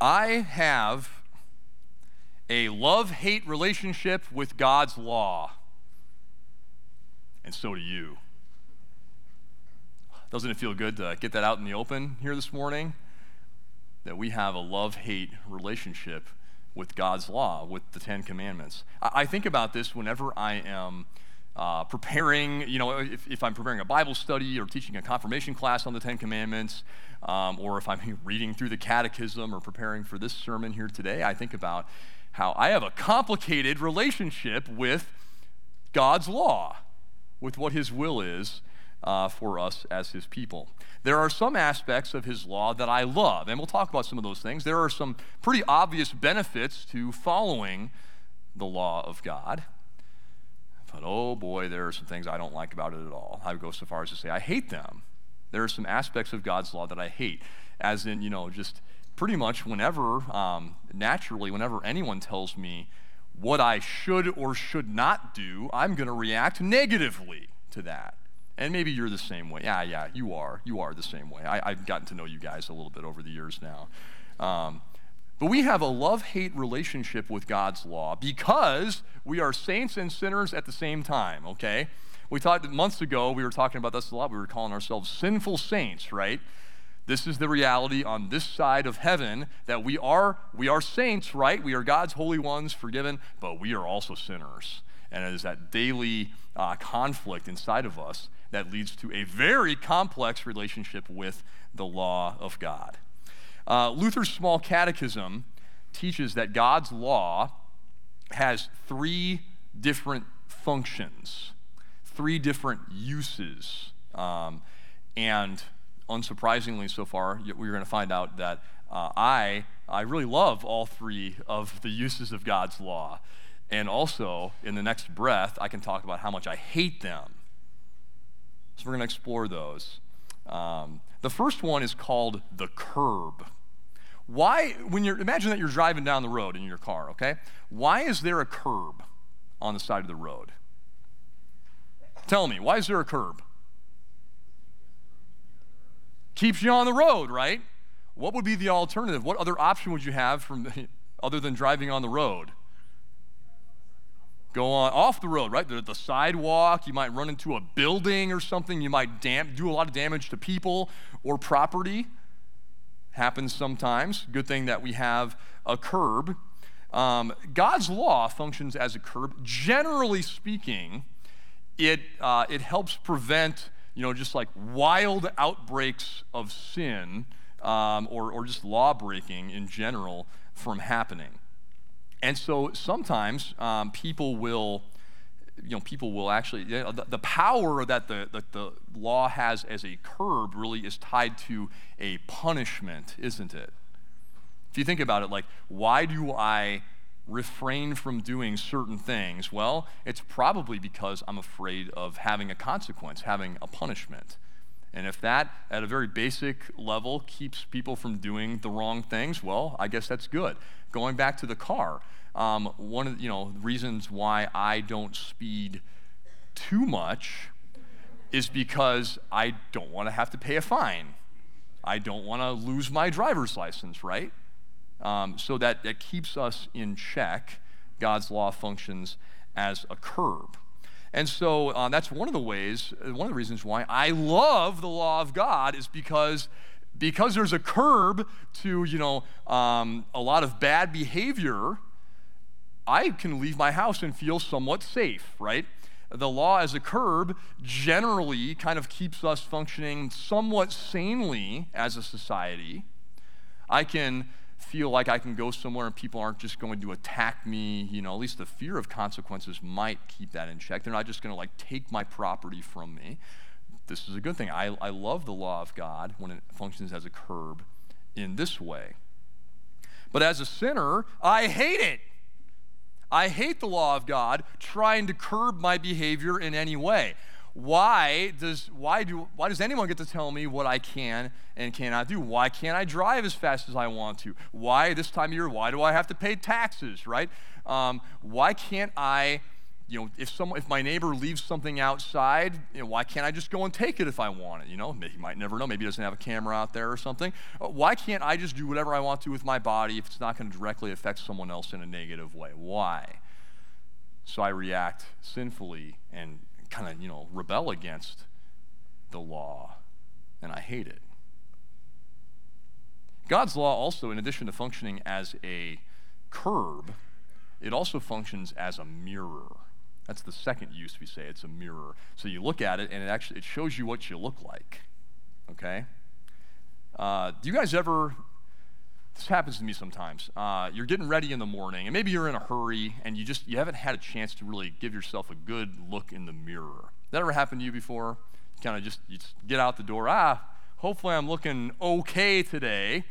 I have a love hate relationship with God's law. And so do you. Doesn't it feel good to get that out in the open here this morning? That we have a love hate relationship with God's law, with the Ten Commandments. I, I think about this whenever I am uh, preparing, you know, if, if, I'm preparing a Bible study or teaching a confirmation class on the Ten Commandments, um, or if I'm reading through the Catechism or preparing for this sermon here today, I think about how I have a complicated relationship with God's law, with what His will is uh, for us as His people. There are some aspects of His law that I love, and we'll talk about some of those things. There are some pretty obvious benefits to following the law of God. But oh boy, there are some things I don't like about it at all. I would go so far as to say I hate them. There are some aspects of God's law that I hate, as in, you know, just pretty much whenever, um, naturally, whenever anyone tells me what I should or should not do, I'm going to react negatively to that. And maybe you're the same way. Yeah, yeah, you are. You are the same way. I, have gotten to know you guys a little bit over the years now. Um, but we have a love hate relationship with God's law because we are saints and sinners at the same time, okay? We talked months ago, we were talking about this a lot. We were calling ourselves sinful saints, right? This is the reality on this side of heaven that we are we are saints, right? We are God's holy ones, forgiven, but we are also sinners. And it is that daily uh, conflict inside of us that leads to a very complex relationship with the law of God. Uh, Luther's Small Catechism teaches that God's law has three different functions, three different uses. Um, and unsurprisingly, so far, we're going to find out that uh, I, I really love all three of the uses of God's law. And also, in the next breath, I can talk about how much I hate them. So we're going to explore those. Um, the first one is called the curb. Why, when you're, imagine that you're driving down the road in your car, okay? Why is there a curb on the side of the road? Tell me, why is there a curb? keeps you on the road, right? What would be the alternative? What other option would you have from other than driving on the road? Go on off the road, right? The, the sidewalk, you might run into a building or something, you might dam- do a lot of damage to people or property. Happens sometimes. Good thing that we have a curb. Um, God's law functions as a curb. Generally speaking, it, uh, it helps prevent you know, just like wild outbreaks of sin um, or, or just law breaking in general from happening. And so sometimes um, people will, you know, people will actually, you know, the, the, power that the, that the law has as a curb really is tied to a punishment, isn't it? If you think about it, like, why do I refrain from doing certain things? Well, it's probably because I'm afraid of having a consequence, having a punishment. And if that, at a very basic level, keeps people from doing the wrong things, well, I guess that's good. Going back to the car, um, one of you know reasons why I don't speed too much is because I don't want to have to pay a fine. I don't want to lose my driver's license, right? um, so that it keeps us in check. God's law functions as a curb. And so uh, that's one of the ways, one of the reasons why I love the law of God is because because there's a curb to you know um, a lot of bad behavior. I can leave my house and feel somewhat safe, right? The law as a curb generally kind of keeps us functioning somewhat sanely as a society. I can feel like I can go somewhere and people aren't just going to attack me, you know, at least the fear of consequences might keep that in check. They're not just going to like take my property from me. This is a good thing. I, I love the law of God when it functions as a curb in this way. But as a sinner, I hate it. I hate the law of God trying to curb my behavior in any way why does why do why does anyone get to tell me what I can and cannot do? Why can't I drive as fast as I want to? Why this time of year? Why do I have to pay taxes? Right? Um, why can't I you know, if someone, if my neighbor leaves something outside, you know, why can't I just go and take it if I want it? You know, he might never know. Maybe he doesn't have a camera out there or something. Uh, why can't I just do whatever I want to with my body if it's not going to directly affect someone else in a negative way? Why? So I react sinfully and kind of, you know, rebel against the law, and I hate it. God's law also, in addition to functioning as a curb, it also functions as a mirror. That's the second use we say. It's a mirror. So you look at it, and it actually it shows you what you look like. Okay. Uh, do you guys ever? This happens to me sometimes. Uh, you're getting ready in the morning, and maybe you're in a hurry, and you just you haven't had a chance to really give yourself a good look in the mirror. That ever happened to you before? You kind of just just get out the door. Ah, hopefully I'm looking okay today.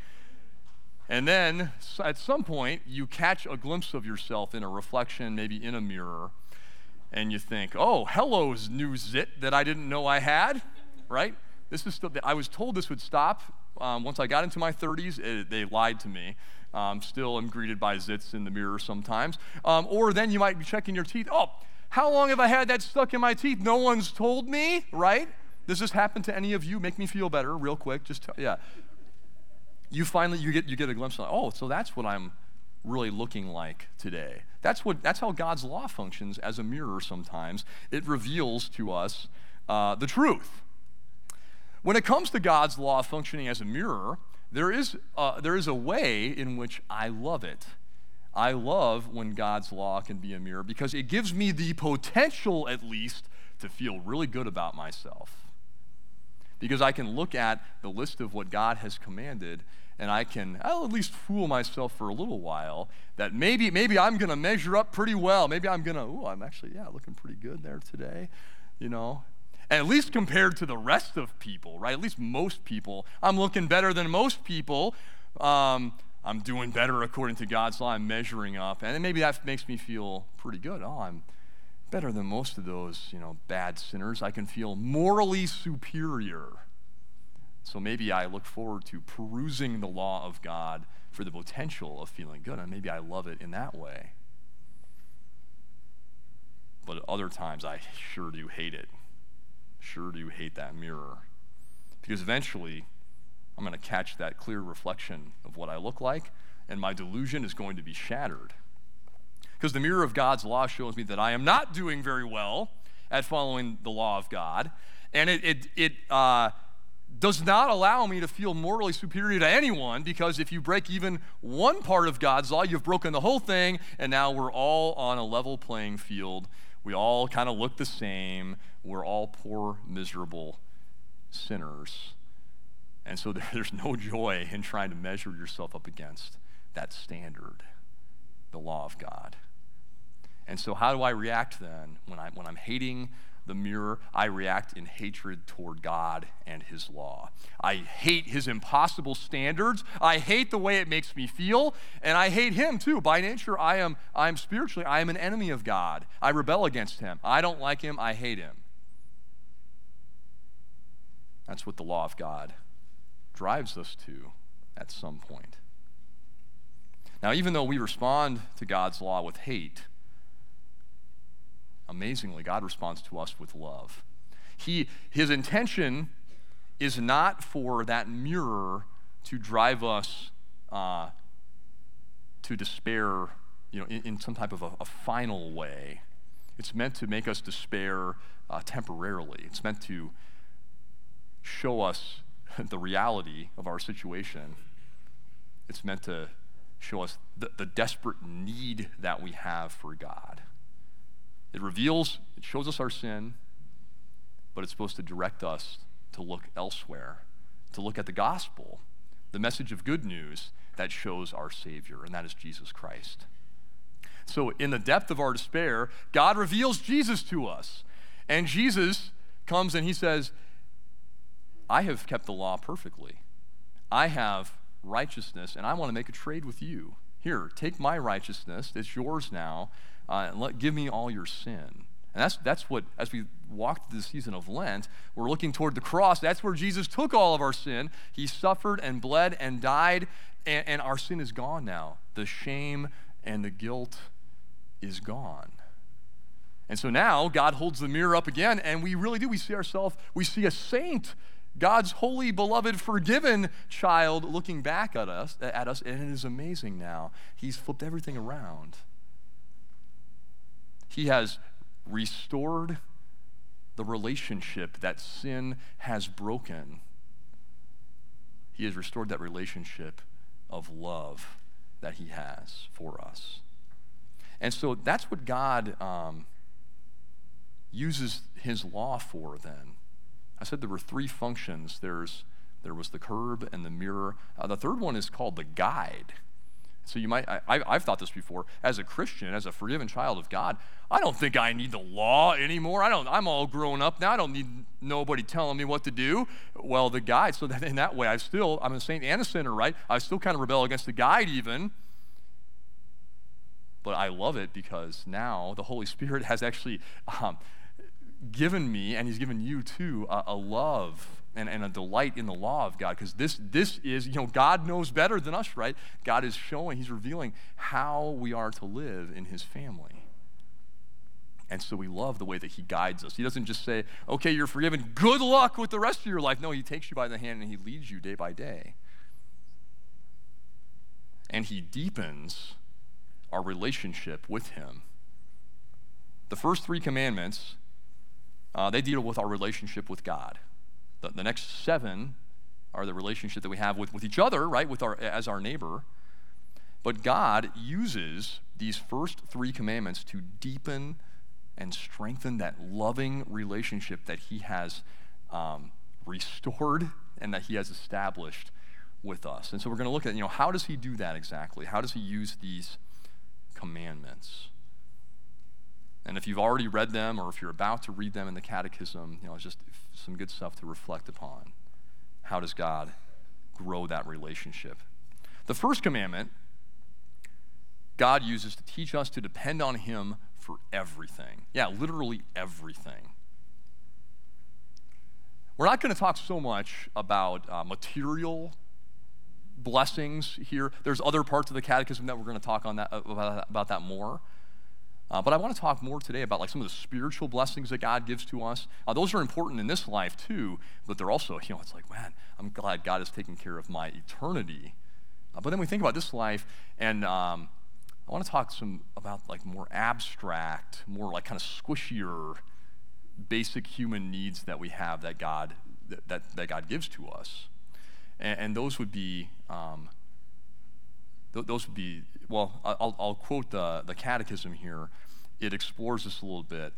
And then at some point, you catch a glimpse of yourself in a reflection, maybe in a mirror, and you think, oh, hello's new zit that I didn't know I had, right? This is still, I was told this would stop. Um, once I got into my 30s, it, they lied to me. Um, still am greeted by zits in the mirror sometimes. Um, or then you might be checking your teeth. Oh, how long have I had that stuck in my teeth? No one's told me, right? Does this happen to any of you? Make me feel better, real quick. Just tell, yeah. You finally you get you get a glimpse of oh, so that's what I'm really looking like today. That's, what, that's how God's law functions as a mirror sometimes. It reveals to us uh, the truth. When it comes to God's law functioning as a mirror, there is, uh, there is a way in which I love it. I love when God's law can be a mirror because it gives me the potential, at least, to feel really good about myself. Because I can look at the list of what God has commanded and I can, I'll at least fool myself for a little while that maybe, maybe I'm going to measure up pretty well. Maybe I'm going to, oh, I'm actually, yeah, looking pretty good there today, you know. At least compared to the rest of people, right? At least most people, I'm looking better than most people. Um, I'm doing better according to God's law. I'm measuring up. And maybe that makes me feel pretty good. Oh, I'm better than most of those, you know, bad sinners. I can feel morally superior so maybe I look forward to perusing the law of God for the potential of feeling good, and maybe I love it in that way. But other times, I sure do hate it. Sure do hate that mirror. Because eventually, I'm going to catch that clear reflection of what I look like, and my delusion is going to be shattered. Because the mirror of God's law shows me that I am not doing very well at following the law of God, and it, it, it uh, does not allow me to feel morally superior to anyone because if you break even one part of God's law, you've broken the whole thing, and now we're all on a level playing field. We all kind of look the same. We're all poor, miserable sinners. And so there's no joy in trying to measure yourself up against that standard, the law of God. And so, how do I react then when, I, when I'm hating the mirror, I react in hatred toward God and His law. I hate His impossible standards. I hate the way it makes me feel, and I hate Him too. By nature, I am I'm spiritually I am an enemy of God. I rebel against Him. I don't like Him. I hate Him. That's what the law of God drives us to at some point. Now, even though we respond to God's law with hate, amazingly, God responds to us with love. He, his intention is not for that mirror to drive us uh, to despair you know, in, in, some type of a, a, final way. It's meant to make us despair uh, temporarily. It's meant to show us the reality of our situation. It's meant to show us the, the desperate need that we have for God. It reveals, it shows us our sin, but it's supposed to direct us to look elsewhere, to look at the gospel, the message of good news that shows our Savior, and that is Jesus Christ. So, in the depth of our despair, God reveals Jesus to us. And Jesus comes and he says, I have kept the law perfectly. I have righteousness, and I want to make a trade with you. Here, take my righteousness, it's yours now, uh, and let, give me all your sin. And that's, that's what, as we walk through the season of Lent, we're looking toward the cross. That's where Jesus took all of our sin. He suffered and bled and died, and, and our sin is gone now. The shame and the guilt is gone. And so now God holds the mirror up again, and we really do. We see ourselves, we see a saint, God's holy, beloved, forgiven child looking back at us, at us, and it is amazing now. He's flipped everything around. He has restored the relationship that sin has broken. He has restored that relationship of love that He has for us. And so that's what God um, uses His law for then. I said there were three functions there's, there was the curb and the mirror. Uh, the third one is called the guide. So you might, I, have thought this before. As a Christian, as a forgiven child of God, I don't think I need the law anymore. I don't. I'm all grown up now. I don't need nobody telling me what to do. Well, the guide. So that in that way, I still, I'm a saint and a sinner, right? I still kind of rebel against the guide even. But I love it because now the Holy Spirit has actually um, given me, and He's given you too, a, a love and, and a delight in the law of God because this, this is, you know, God knows better than us, right? God is showing, He's revealing how we are to live in His family. And so we love the way that He guides us. He doesn't just say, okay, you're forgiven, good luck with the rest of your life. No, He takes you by the hand and He leads you day by day. And He deepens our relationship with Him. The first three commandments, uh, they deal with our relationship with God. The, the next seven are the relationship that we have with, with each other, right, with our, as our neighbor. But God uses these first three commandments to deepen and strengthen that loving relationship that He has um, restored and that He has established with us. And so we're going to look at, you know, how does He do that exactly? How does He use these commandments? And if you've already read them or if you're about to read them in the catechism, you know, it's just some good stuff to reflect upon. How does God grow that relationship? The first commandment, God uses to teach us to depend on Him for everything. Yeah, literally everything. We're not going to talk so much about uh, material blessings here. There's other parts of the catechism that we're going to talk on that, about, about that more. Uh, but I want to talk more today about like some of the spiritual blessings that God gives to us. Uh, those are important in this life too, but they're also, you know, it's like, man, I'm glad God is taking care of my eternity. Uh, but then we think about this life, and um, I want to talk some about like more abstract, more like kind of squishier, basic human needs that we have that God that, that, that God gives to us, and, and those would be. Um, th- those would be well, I'll, I'll quote the, the catechism here. It explores this a little bit.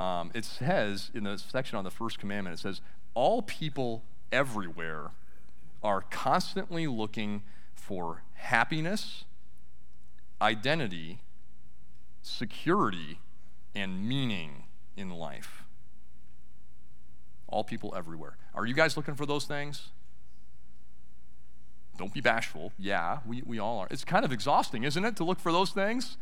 Um, it says in the section on the first commandment, it says, All people everywhere are constantly looking for happiness, identity, security, and meaning in life. All people everywhere. Are you guys looking for those things? Don't be bashful. Yeah, we, we all are. It's kind of exhausting, isn't it, to look for those things?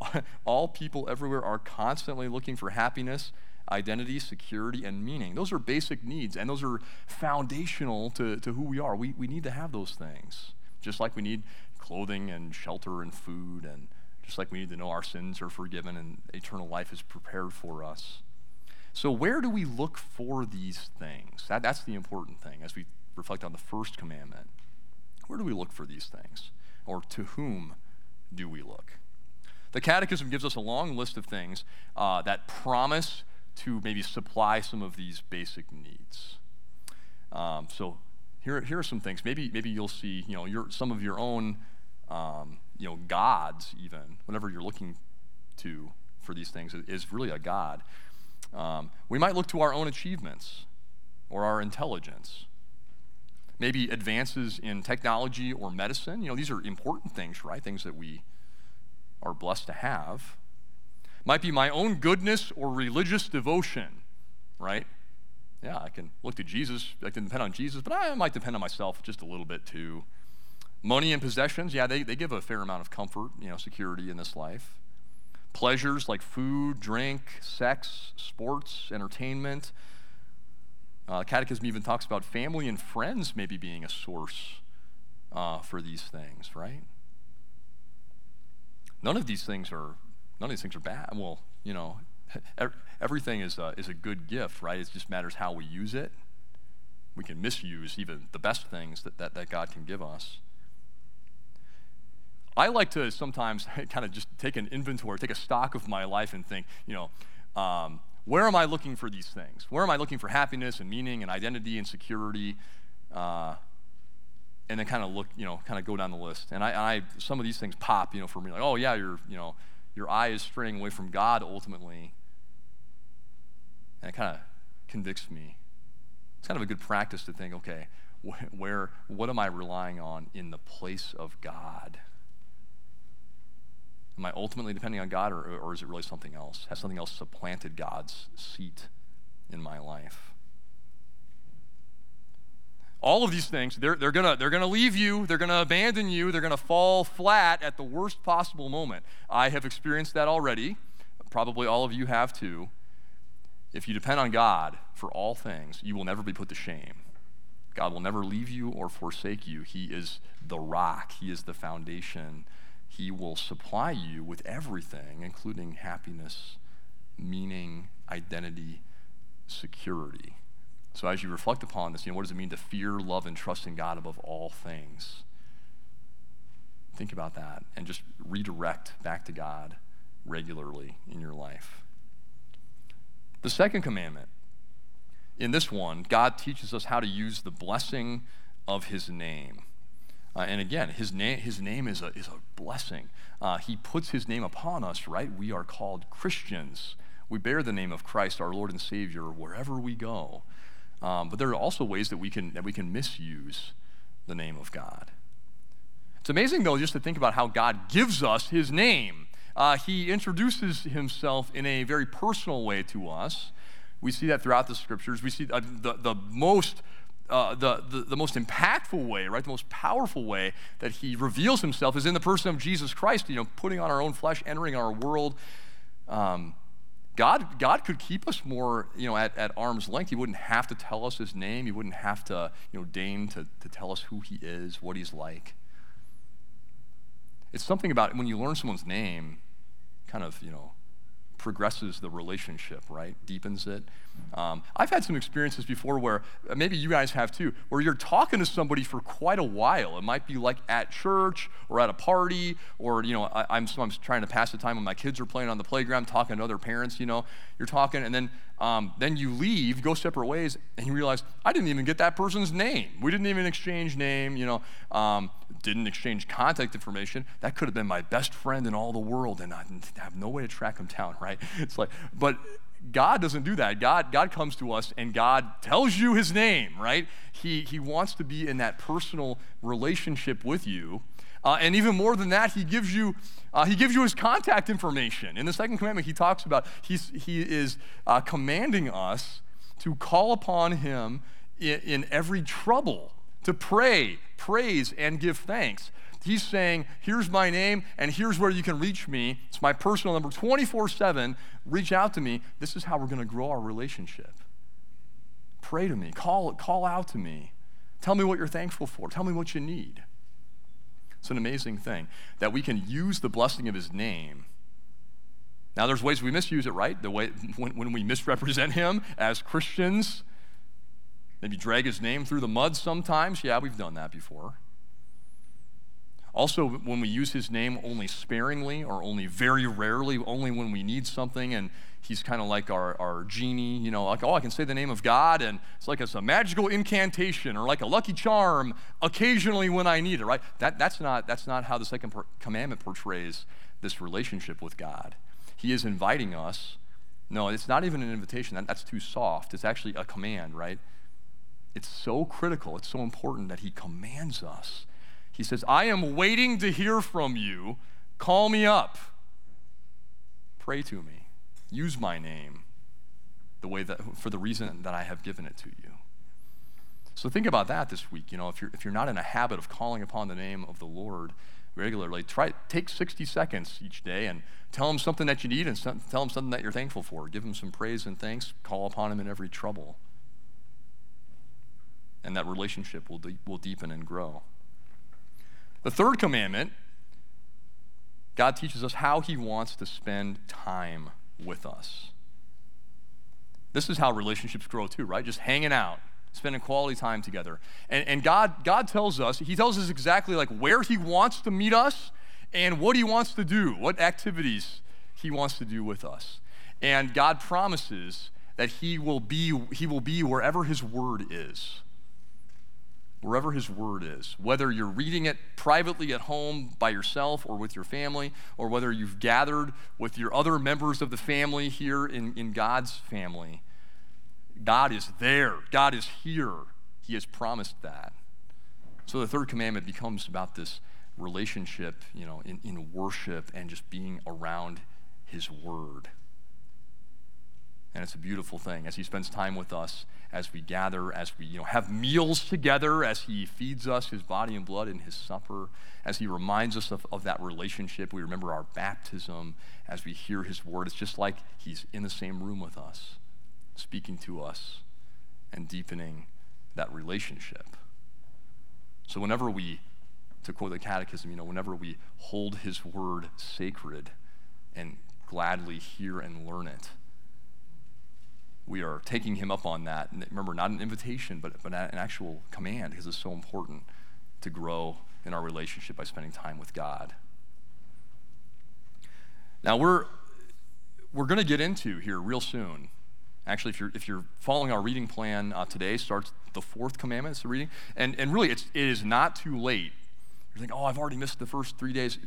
all people everywhere are constantly looking for happiness, identity, security, and meaning. Those are basic needs, and those are foundational to, to who we are. We, we need to have those things, just like we need clothing and shelter and food, and just like we need to know our sins are forgiven and eternal life is prepared for us. So, where do we look for these things? That, that's the important thing as we reflect on the first commandment. Where do we look for these things? Or to whom do we look? The Catechism gives us a long list of things uh, that promise to maybe supply some of these basic needs. Um, so here, here are some things. Maybe, maybe you'll see you know, your, some of your own um, you know, gods, even, whatever you're looking to for these things is really a God. Um, we might look to our own achievements or our intelligence maybe advances in technology or medicine. You know, these are important things, right? Things that we are blessed to have. Might be my own goodness or religious devotion, right? Yeah, I can look to Jesus, I can depend on Jesus, but I might depend on myself just a little bit too. Money and possessions, yeah, they, they give a fair amount of comfort, you know, security in this life. Pleasures like food, drink, sex, sports, entertainment, uh, Catechism even talks about family and friends maybe being a source uh, for these things, right? None of these things are none of these things are bad. Well, you know, everything is a, is a good gift, right? It just matters how we use it. We can misuse even the best things that, that, that God can give us. I like to sometimes kind of just take an inventory, take a stock of my life and think, you know, um, where am I looking for these things? Where am I looking for happiness and meaning and identity and security? Uh, and then kind of look, you know, kind of go down the list. And I, I, some of these things pop, you know, for me, like, oh yeah, your, you know, your eye is straying away from God ultimately. And it kind of convicts me. It's kind of a good practice to think, okay, wh- where, what am I relying on in the place of God? Am I ultimately depending on God, or, or is it really something else? Has something else supplanted God's seat in my life? all of these things, they're, they're going to they're gonna leave you, they're going to abandon you, they're going to fall flat at the worst possible moment. I have experienced that already. Probably all of you have too. If you depend on God for all things, you will never be put to shame. God will never leave you or forsake you. He is the rock, He is the foundation. He will supply you with everything, including happiness, meaning, identity, security. So as you reflect upon this, you know, what does it mean to fear, love, and trust in God above all things? Think about that and just redirect back to God regularly in your life. The second commandment, in this one, God teaches us how to use the blessing of his name. Uh, and again, his name, his name is a, is a blessing. Uh, he puts his name upon us, right? We are called Christians. We bear the name of Christ, our Lord and Savior, wherever we go. Um, but there are also ways that we can that we can misuse the name of God. It's amazing though just to think about how God gives us His name. Uh, he introduces Himself in a very personal way to us. We see that throughout the scriptures. We see uh, the, the most uh, the, the, the, most impactful way, right, the most powerful way that he reveals himself is in the person of Jesus Christ, you know, putting on our own flesh, entering our world. Um, God, God could keep us more, you know, at, at arm's length. He wouldn't have to tell us his name. He wouldn't have to, you know, deign to, to tell us who he is, what he's like. It's something about when you learn someone's name, kind of, you know, progresses the relationship, right? Deepens it. Um, I've had some experiences before where uh, maybe you guys have too, where you're talking to somebody for quite a while. It might be like at church or at a party, or you know, I, am I'm trying to pass the time when my kids are playing on the playground, talking to other parents. You know, you're talking, and then um, then you leave, go separate ways, and you realize I didn't even get that person's name. We didn't even exchange name. You know, um, didn't exchange contact information. That could have been my best friend in all the world, and I have no way to track him down. Right? It's like, but God doesn't do that. God, God comes to us and God tells you his name, right? He, he wants to be in that personal relationship with you. Uh, and even more than that, he gives you uh, he gives you his contact information. In the second commandment, he talks about he's, he is uh, commanding us to call upon him in, in every trouble, to pray, praise, and give thanks. He's saying, Here's my name, and here's where you can reach me. It's my personal number 24 7. Reach out to me. This is how we're going to grow our relationship. Pray to me, call, call out to me. Tell me what you're thankful for, tell me what you need. It's an amazing thing that we can use the blessing of his name. Now, there's ways we misuse it, right? The way when, when we misrepresent him as Christians, maybe drag his name through the mud sometimes. Yeah, we've done that before. Also, when we use his name only sparingly or only very rarely, only when we need something, and he's kind of like our, our genie, you know, like, oh, I can say the name of God, and it's like it's a magical incantation or like a lucky charm occasionally when I need it, right? That, that's, not, that's not how the second commandment portrays this relationship with God. He is inviting us. No, it's not even an invitation. That, that's too soft. It's actually a command, right? It's so critical, it's so important that he commands us he says, I am waiting to hear from you. Call me up. Pray to me. Use my name the way that, for the reason that I have given it to you. So think about that this week. You know, if you're, if you're not in a habit of calling upon the name of the Lord regularly, try take 60 seconds each day and tell him something that you need and tell him something that you're thankful for. Give him some praise and thanks. Call upon him in every trouble. And that relationship will, de- will deepen and grow. The third commandment, God teaches us how he wants to spend time with us. This is how relationships grow too, right? Just hanging out, spending quality time together. And, and God, God tells us, He tells us exactly like where He wants to meet us and what He wants to do, what activities He wants to do with us. And God promises that He will be, he will be wherever His word is wherever His Word is, whether you're reading it privately at home by yourself or with your family, or whether you've gathered with your other members of the family here in, in God's family. God is there, God is here. He has promised that. So the third commandment becomes about this relationship, you know, in, in worship and just being around His Word. And it's a beautiful thing as he spends time with us, as we gather, as we you know, have meals together, as he feeds us his body and blood in his supper, as he reminds us of, of that relationship. We remember our baptism as we hear his word. It's just like he's in the same room with us, speaking to us and deepening that relationship. So whenever we, to quote the catechism, you know, whenever we hold his word sacred and gladly hear and learn it, we are taking him up on that. And remember, not an invitation, but, but an actual command because it's so important to grow in our relationship by spending time with God. Now, we're, we're going to get into here real soon. Actually, if you're, if you're following our reading plan uh, today, starts the fourth commandment, it's the reading. And, and really, it's, it is not too late. You're thinking, oh, I've already missed the first three days.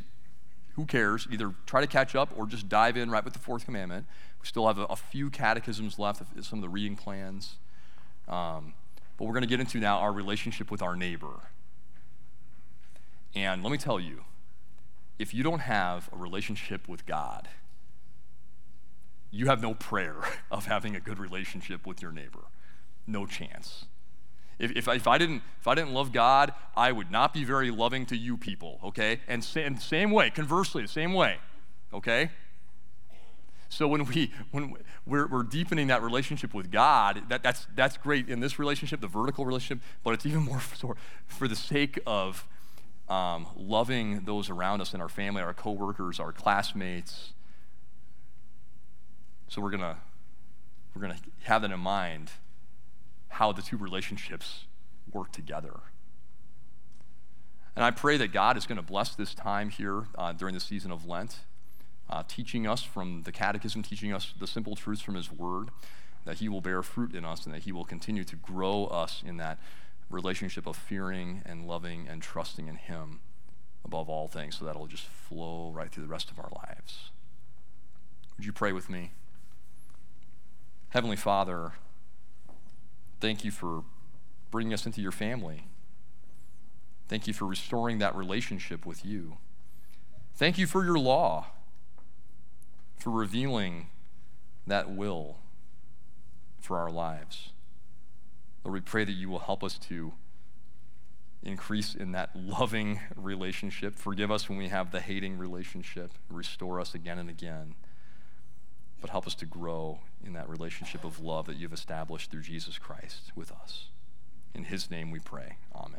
Who cares? Either try to catch up or just dive in right with the fourth commandment. We still have a, a few catechisms left, some of the reading plans. Um, but we're going to get into now our relationship with our neighbor. And let me tell you, if you don't have a relationship with God, you have no prayer of having a good relationship with your neighbor. No chance. If, if, if, I didn't, if I didn't love God, I would not be very loving to you people, okay? And, sa- and same way, conversely, the same way, okay? So when we when we're, we're deepening that relationship with God, that, that's that's great in this relationship, the vertical relationship, but it's even more for, for the sake of um, loving those around us in our family, our coworkers, our classmates. So we're gonna we're gonna have that in mind, how the two relationships work together. And I pray that God is going to bless this time here uh, during the season of Lent uh, teaching us from the catechism, teaching us the simple truths from his word, that he will bear fruit in us and that he will continue to grow us in that relationship of fearing and loving and trusting in him above all things so that'll just flow right through the rest of our lives. Would you pray with me? Heavenly Father, thank you for bringing us into your family. Thank you for restoring that relationship with you. Thank you for your law for revealing that will for our lives. Lord, we pray that you will help us to increase in that loving relationship. Forgive us when we have the hating relationship. Restore us again and again. But help us to grow in that relationship of love that you've established through Jesus Christ with us. In his name we pray. Amen.